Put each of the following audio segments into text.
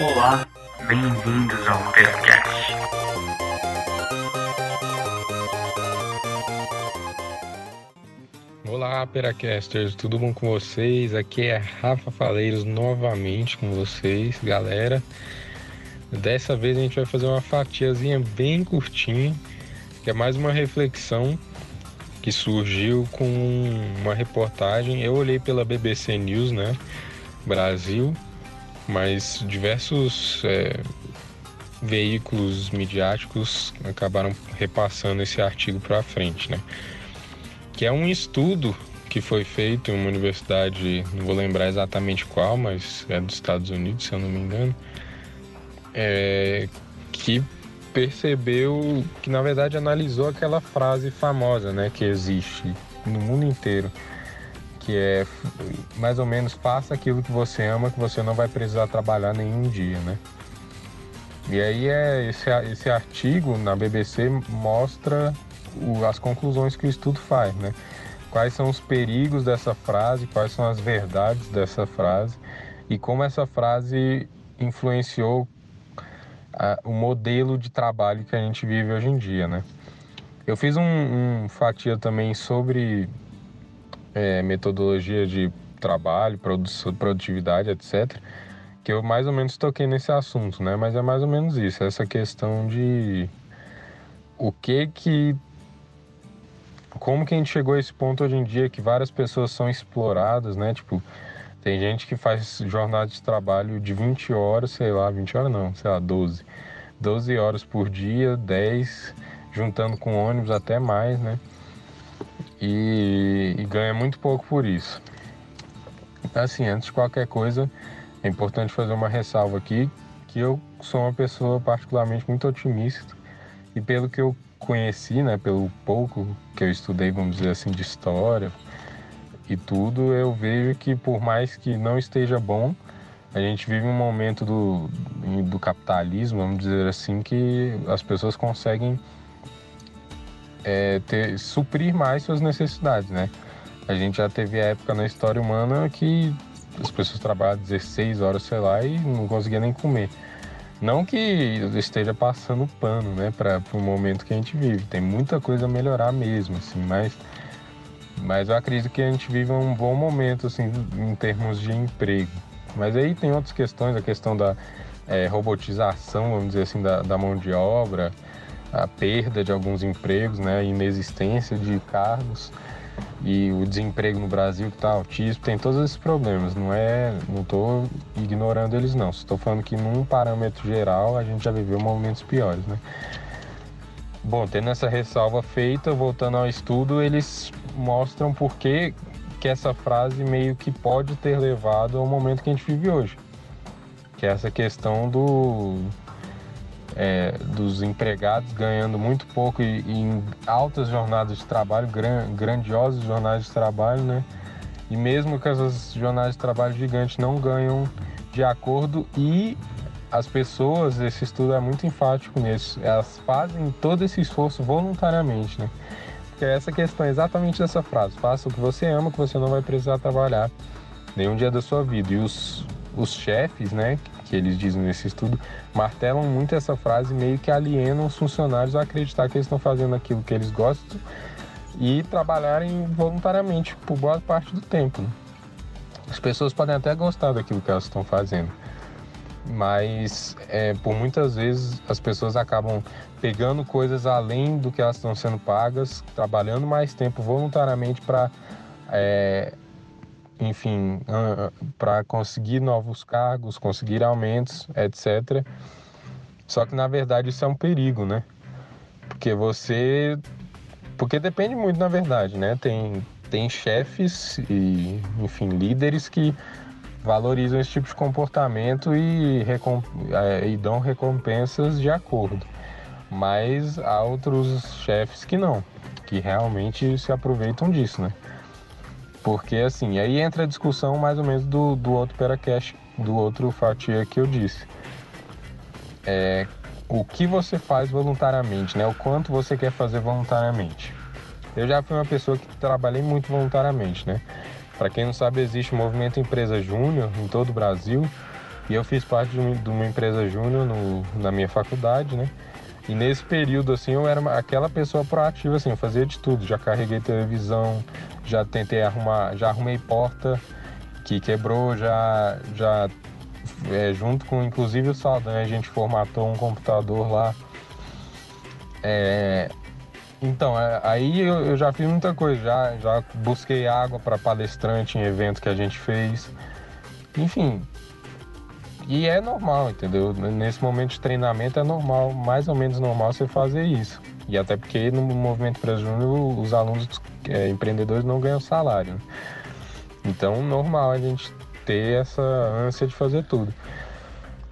Olá, bem-vindos ao Percast. Olá, Peracasters, tudo bom com vocês? Aqui é Rafa Faleiros novamente com vocês, galera. Dessa vez a gente vai fazer uma fatiazinha bem curtinha, que é mais uma reflexão que surgiu com uma reportagem. Eu olhei pela BBC News, né? Brasil, mas diversos é, veículos midiáticos acabaram repassando esse artigo para frente, né? Que é um estudo que foi feito em uma universidade, não vou lembrar exatamente qual, mas é dos Estados Unidos, se eu não me engano, é, que percebeu que na verdade analisou aquela frase famosa, né, que existe no mundo inteiro, que é mais ou menos faça aquilo que você ama, que você não vai precisar trabalhar nenhum dia, né? E aí é esse, esse artigo na BBC mostra o, as conclusões que o estudo faz, né? Quais são os perigos dessa frase, quais são as verdades dessa frase e como essa frase influenciou a, o modelo de trabalho que a gente vive hoje em dia, né? Eu fiz um, um fatia também sobre é, metodologia de trabalho, produtividade, etc. Que eu mais ou menos toquei nesse assunto, né? Mas é mais ou menos isso, essa questão de o que que como que a gente chegou a esse ponto hoje em dia que várias pessoas são exploradas, né? Tipo, tem gente que faz jornada de trabalho de 20 horas, sei lá, 20 horas não, sei lá, 12. 12 horas por dia, 10, juntando com ônibus até mais, né? E, e ganha muito pouco por isso. Assim, antes de qualquer coisa, é importante fazer uma ressalva aqui que eu sou uma pessoa particularmente muito otimista e pelo que eu conheci, né, pelo pouco que eu estudei, vamos dizer assim, de história e tudo, eu vejo que por mais que não esteja bom, a gente vive um momento do, do capitalismo, vamos dizer assim, que as pessoas conseguem é, ter, suprir mais suas necessidades, né? A gente já teve a época na história humana que as pessoas trabalhavam 16 horas, sei lá, e não conseguia nem comer. Não que esteja passando pano, né, para o momento que a gente vive. Tem muita coisa a melhorar mesmo, assim, mas, mas eu acredito que a gente vive um bom momento, assim, em termos de emprego. Mas aí tem outras questões, a questão da é, robotização, vamos dizer assim, da, da mão de obra, a perda de alguns empregos, né, a inexistência de cargos e o desemprego no Brasil que está altíssimo, tem todos esses problemas. Não é, não estou ignorando eles não. Estou falando que num parâmetro geral a gente já viveu momentos piores, né? Bom, tendo essa ressalva feita, voltando ao estudo, eles mostram por que, que essa frase meio que pode ter levado ao momento que a gente vive hoje. Que é essa questão do é, dos empregados ganhando muito pouco e, e em altas jornadas de trabalho, gran, grandiosas jornadas de trabalho, né? E mesmo que essas jornadas de trabalho gigantes não ganham de acordo e as pessoas, esse estudo é muito enfático nisso, elas fazem todo esse esforço voluntariamente, né? Porque essa questão é exatamente dessa frase, faça o que você ama que você não vai precisar trabalhar nenhum dia da sua vida. E os, os chefes, né, que eles dizem nesse estudo, martelam muito essa frase, meio que alienam os funcionários a acreditar que eles estão fazendo aquilo que eles gostam e trabalharem voluntariamente por boa parte do tempo. Né? As pessoas podem até gostar daquilo que elas estão fazendo, mas é, por muitas vezes as pessoas acabam pegando coisas além do que elas estão sendo pagas, trabalhando mais tempo voluntariamente para é, enfim, para conseguir novos cargos, conseguir aumentos, etc. Só que na verdade isso é um perigo, né? Porque você. Porque depende muito, na verdade, né? Tem, tem chefes e, enfim, líderes que valorizam esse tipo de comportamento e, recomp... É, e dão recompensas de acordo. Mas há outros chefes que não, que realmente se aproveitam disso, né? Porque assim, aí entra a discussão mais ou menos do, do outro Peracast, do outro fatia que eu disse. É, o que você faz voluntariamente, né? O quanto você quer fazer voluntariamente. Eu já fui uma pessoa que trabalhei muito voluntariamente, né? Para quem não sabe, existe o movimento Empresa Júnior em todo o Brasil, E eu fiz parte de uma, de uma empresa júnior na minha faculdade, né? E nesse período, assim, eu era aquela pessoa proativa, assim, eu fazia de tudo. Já carreguei televisão, já tentei arrumar, já arrumei porta que quebrou, já, já é, junto com inclusive o Saldanha, a gente formatou um computador lá. É, então, é, aí eu, eu, já fiz muita coisa, já, já busquei água para palestrante em evento que a gente fez. Enfim, e é normal, entendeu? Nesse momento de treinamento é normal, mais ou menos normal você fazer isso. E até porque no movimento Empresa Júnior os alunos é, empreendedores não ganham salário. Né? Então, normal a gente ter essa ânsia de fazer tudo.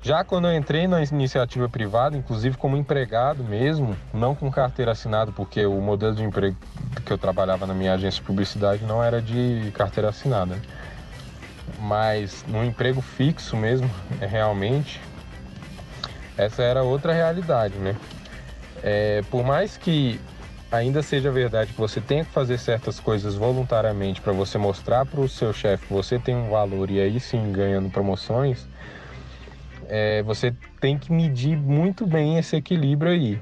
Já quando eu entrei na iniciativa privada, inclusive como empregado mesmo, não com carteira assinada, porque o modelo de emprego que eu trabalhava na minha agência de publicidade não era de carteira assinada. Mas no emprego fixo mesmo, é, realmente, essa era outra realidade, né? É, por mais que ainda seja verdade que você tenha que fazer certas coisas voluntariamente para você mostrar para o seu chefe que você tem um valor e aí sim ganhando promoções, é, você tem que medir muito bem esse equilíbrio aí.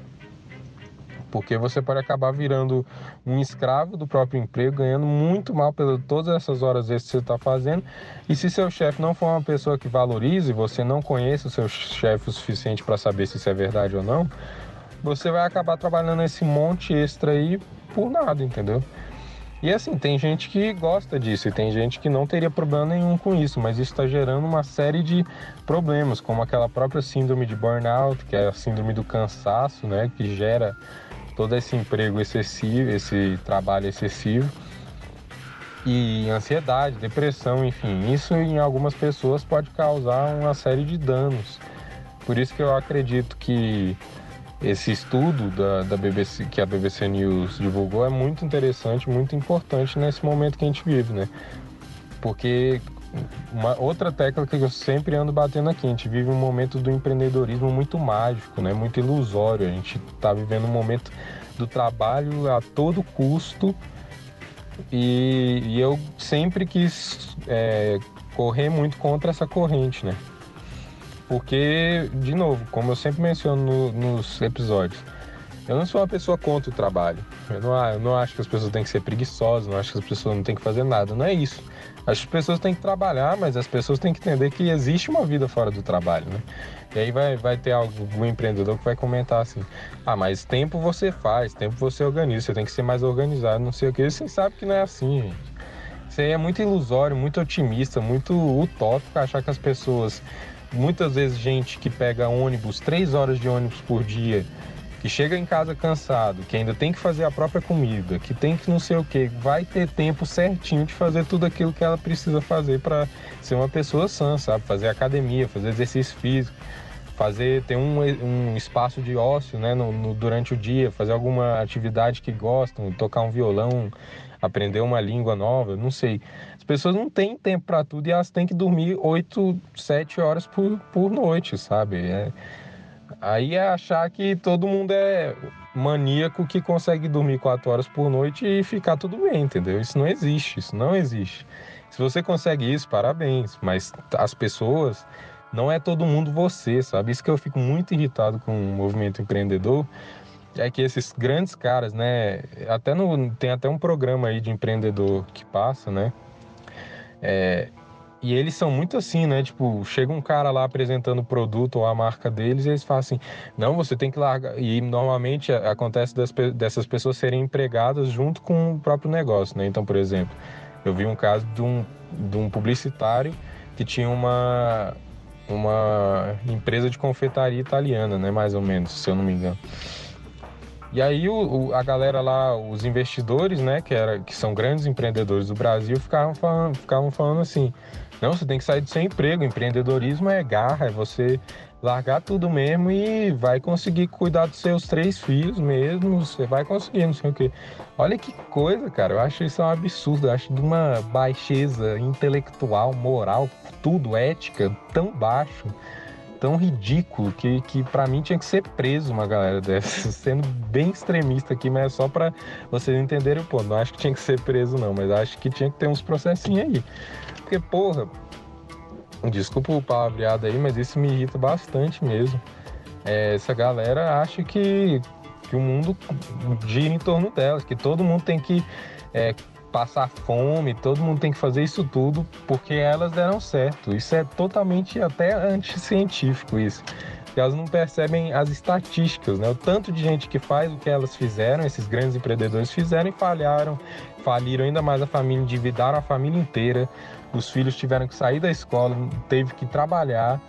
Porque você pode acabar virando um escravo do próprio emprego, ganhando muito mal pelas todas essas horas extras que você está fazendo. E se seu chefe não for uma pessoa que valorize, você não conhece o seu chefe o suficiente para saber se isso é verdade ou não, você vai acabar trabalhando esse monte extra aí por nada, entendeu? E assim, tem gente que gosta disso e tem gente que não teria problema nenhum com isso, mas isso está gerando uma série de problemas, como aquela própria síndrome de burnout, que é a síndrome do cansaço, né, que gera todo esse emprego excessivo, esse trabalho excessivo. E ansiedade, depressão, enfim, isso em algumas pessoas pode causar uma série de danos. Por isso que eu acredito que esse estudo da, da BBC, que a BBC News divulgou é muito interessante, muito importante nesse momento que a gente vive, né? Porque uma outra tecla que eu sempre ando batendo aqui, a gente vive um momento do empreendedorismo muito mágico, né? Muito ilusório. A gente está vivendo um momento do trabalho a todo custo e, e eu sempre quis é, correr muito contra essa corrente, né? Porque, de novo, como eu sempre menciono no, nos episódios, eu não sou uma pessoa contra o trabalho. Eu não, eu não acho que as pessoas têm que ser preguiçosas, não acho que as pessoas não têm que fazer nada. Não é isso. As pessoas têm que trabalhar, mas as pessoas têm que entender que existe uma vida fora do trabalho, né? E aí vai, vai ter algum empreendedor que vai comentar assim: ah, mas tempo você faz, tempo você organiza, você tem que ser mais organizado, não sei o que. Você sabe que não é assim, gente. Isso aí é muito ilusório, muito otimista, muito utópico achar que as pessoas muitas vezes gente que pega ônibus, três horas de ônibus por dia, que chega em casa cansado, que ainda tem que fazer a própria comida, que tem que não sei o que, vai ter tempo certinho de fazer tudo aquilo que ela precisa fazer para ser uma pessoa sã, sabe? Fazer academia, fazer exercício físico, fazer ter um, um espaço de ócio, né, no, no, durante o dia, fazer alguma atividade que gostam, tocar um violão, aprender uma língua nova, não sei pessoas não têm tempo para tudo e elas têm que dormir 8, 7 horas por, por noite, sabe? É, aí é achar que todo mundo é maníaco que consegue dormir 4 horas por noite e ficar tudo bem, entendeu? Isso não existe, isso não existe. Se você consegue isso, parabéns, mas as pessoas não é todo mundo você, sabe? Isso que eu fico muito irritado com o movimento empreendedor, é que esses grandes caras, né? Até no, tem até um programa aí de empreendedor que passa, né? É, e eles são muito assim, né? Tipo, chega um cara lá apresentando o produto ou a marca deles e eles falam assim: não, você tem que largar. E normalmente acontece das, dessas pessoas serem empregadas junto com o próprio negócio, né? Então, por exemplo, eu vi um caso de um, de um publicitário que tinha uma, uma empresa de confeitaria italiana, né? Mais ou menos, se eu não me engano. E aí o, o, a galera lá, os investidores, né, que, era, que são grandes empreendedores do Brasil, ficavam falando, ficavam falando assim, não, você tem que sair do seu emprego, empreendedorismo é garra, é você largar tudo mesmo e vai conseguir cuidar dos seus três filhos mesmo, você vai conseguir, não sei o quê. Olha que coisa, cara, eu acho isso um absurdo, eu acho de uma baixeza intelectual, moral, tudo, ética, tão baixo tão ridículo que, que para mim tinha que ser preso uma galera dessa. Sendo bem extremista aqui, mas é só para vocês entenderem o ponto. Não acho que tinha que ser preso, não, mas acho que tinha que ter uns processinhos aí. Porque, porra, Desculpa o palavreado aí, mas isso me irrita bastante mesmo. É, essa galera acha que, que o mundo gira em torno delas, que todo mundo tem que é, passar fome, todo mundo tem que fazer isso tudo porque elas deram certo. Isso é totalmente até anticientífico isso. E elas não percebem as estatísticas, né? O tanto de gente que faz o que elas fizeram, esses grandes empreendedores fizeram e falharam, faliram ainda mais a família, endividaram a família inteira. Os filhos tiveram que sair da escola, teve que trabalhar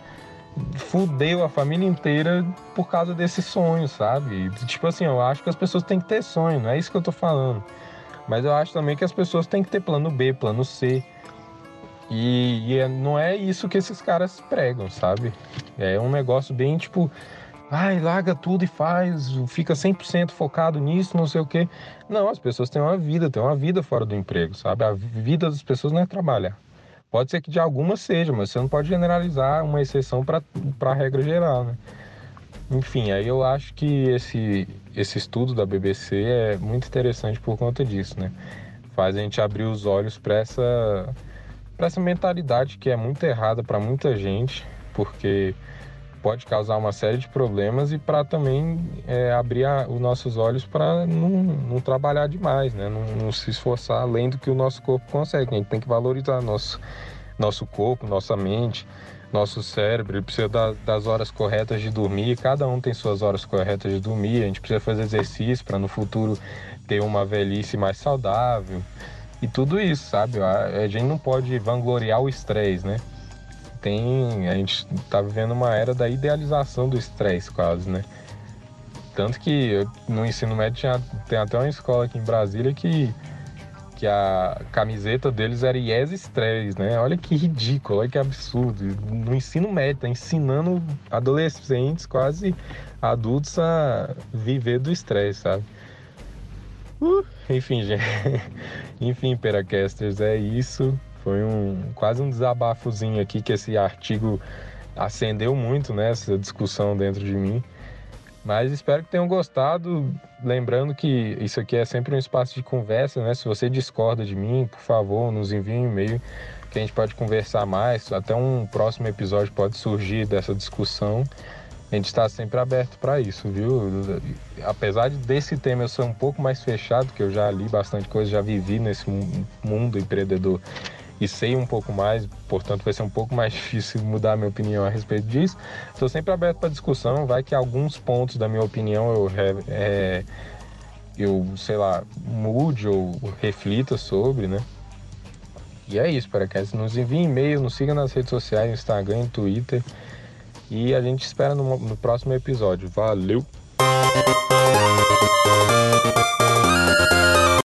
fudeu a família inteira por causa desse sonho, sabe? Tipo assim, eu acho que as pessoas têm que ter sonho, não é isso que eu tô falando. Mas eu acho também que as pessoas têm que ter plano B, plano C. E, e é, não é isso que esses caras pregam, sabe? É um negócio bem tipo, ai, larga tudo e faz, fica 100% focado nisso, não sei o quê. Não, as pessoas têm uma vida, têm uma vida fora do emprego, sabe? A vida das pessoas não é trabalhar. Pode ser que de algumas seja, mas você não pode generalizar uma exceção para a regra geral, né? Enfim, aí eu acho que esse, esse estudo da BBC é muito interessante por conta disso, né? Faz a gente abrir os olhos para essa, essa mentalidade que é muito errada para muita gente, porque pode causar uma série de problemas e para também é, abrir a, os nossos olhos para não, não, trabalhar demais, né? Não, não, se esforçar além do que o nosso corpo consegue. A gente tem que valorizar nosso, nosso corpo, nossa mente nosso cérebro ele precisa da, das horas corretas de dormir. Cada um tem suas horas corretas de dormir. A gente precisa fazer exercício para no futuro ter uma velhice mais saudável e tudo isso, sabe? A, a gente não pode vangloriar o estresse, né? Tem, a gente está vivendo uma era da idealização do estresse, quase, né? Tanto que no ensino médio tinha, tem até uma escola aqui em Brasília que que a camiseta deles era Yes Stress, né? Olha que ridículo, olha que absurdo. No ensino médio, tá ensinando adolescentes, quase adultos, a viver do estresse, sabe? Uh, enfim, gente. enfim, Peracasters, é isso. Foi um quase um desabafozinho aqui que esse artigo acendeu muito, né? Essa discussão dentro de mim. Mas espero que tenham gostado. Lembrando que isso aqui é sempre um espaço de conversa, né? Se você discorda de mim, por favor, nos envie um e-mail que a gente pode conversar mais. Até um próximo episódio pode surgir dessa discussão. A gente está sempre aberto para isso, viu? Apesar desse tema eu ser um pouco mais fechado, que eu já li bastante coisa, já vivi nesse mundo empreendedor e sei um pouco mais, portanto vai ser um pouco mais difícil mudar a minha opinião a respeito disso. Estou sempre aberto para discussão, vai que alguns pontos da minha opinião eu, é, eu sei lá, mude ou reflita sobre, né? E é isso, para que nos envie e-mail, nos siga nas redes sociais, Instagram, Twitter. E a gente espera no, no próximo episódio. Valeu!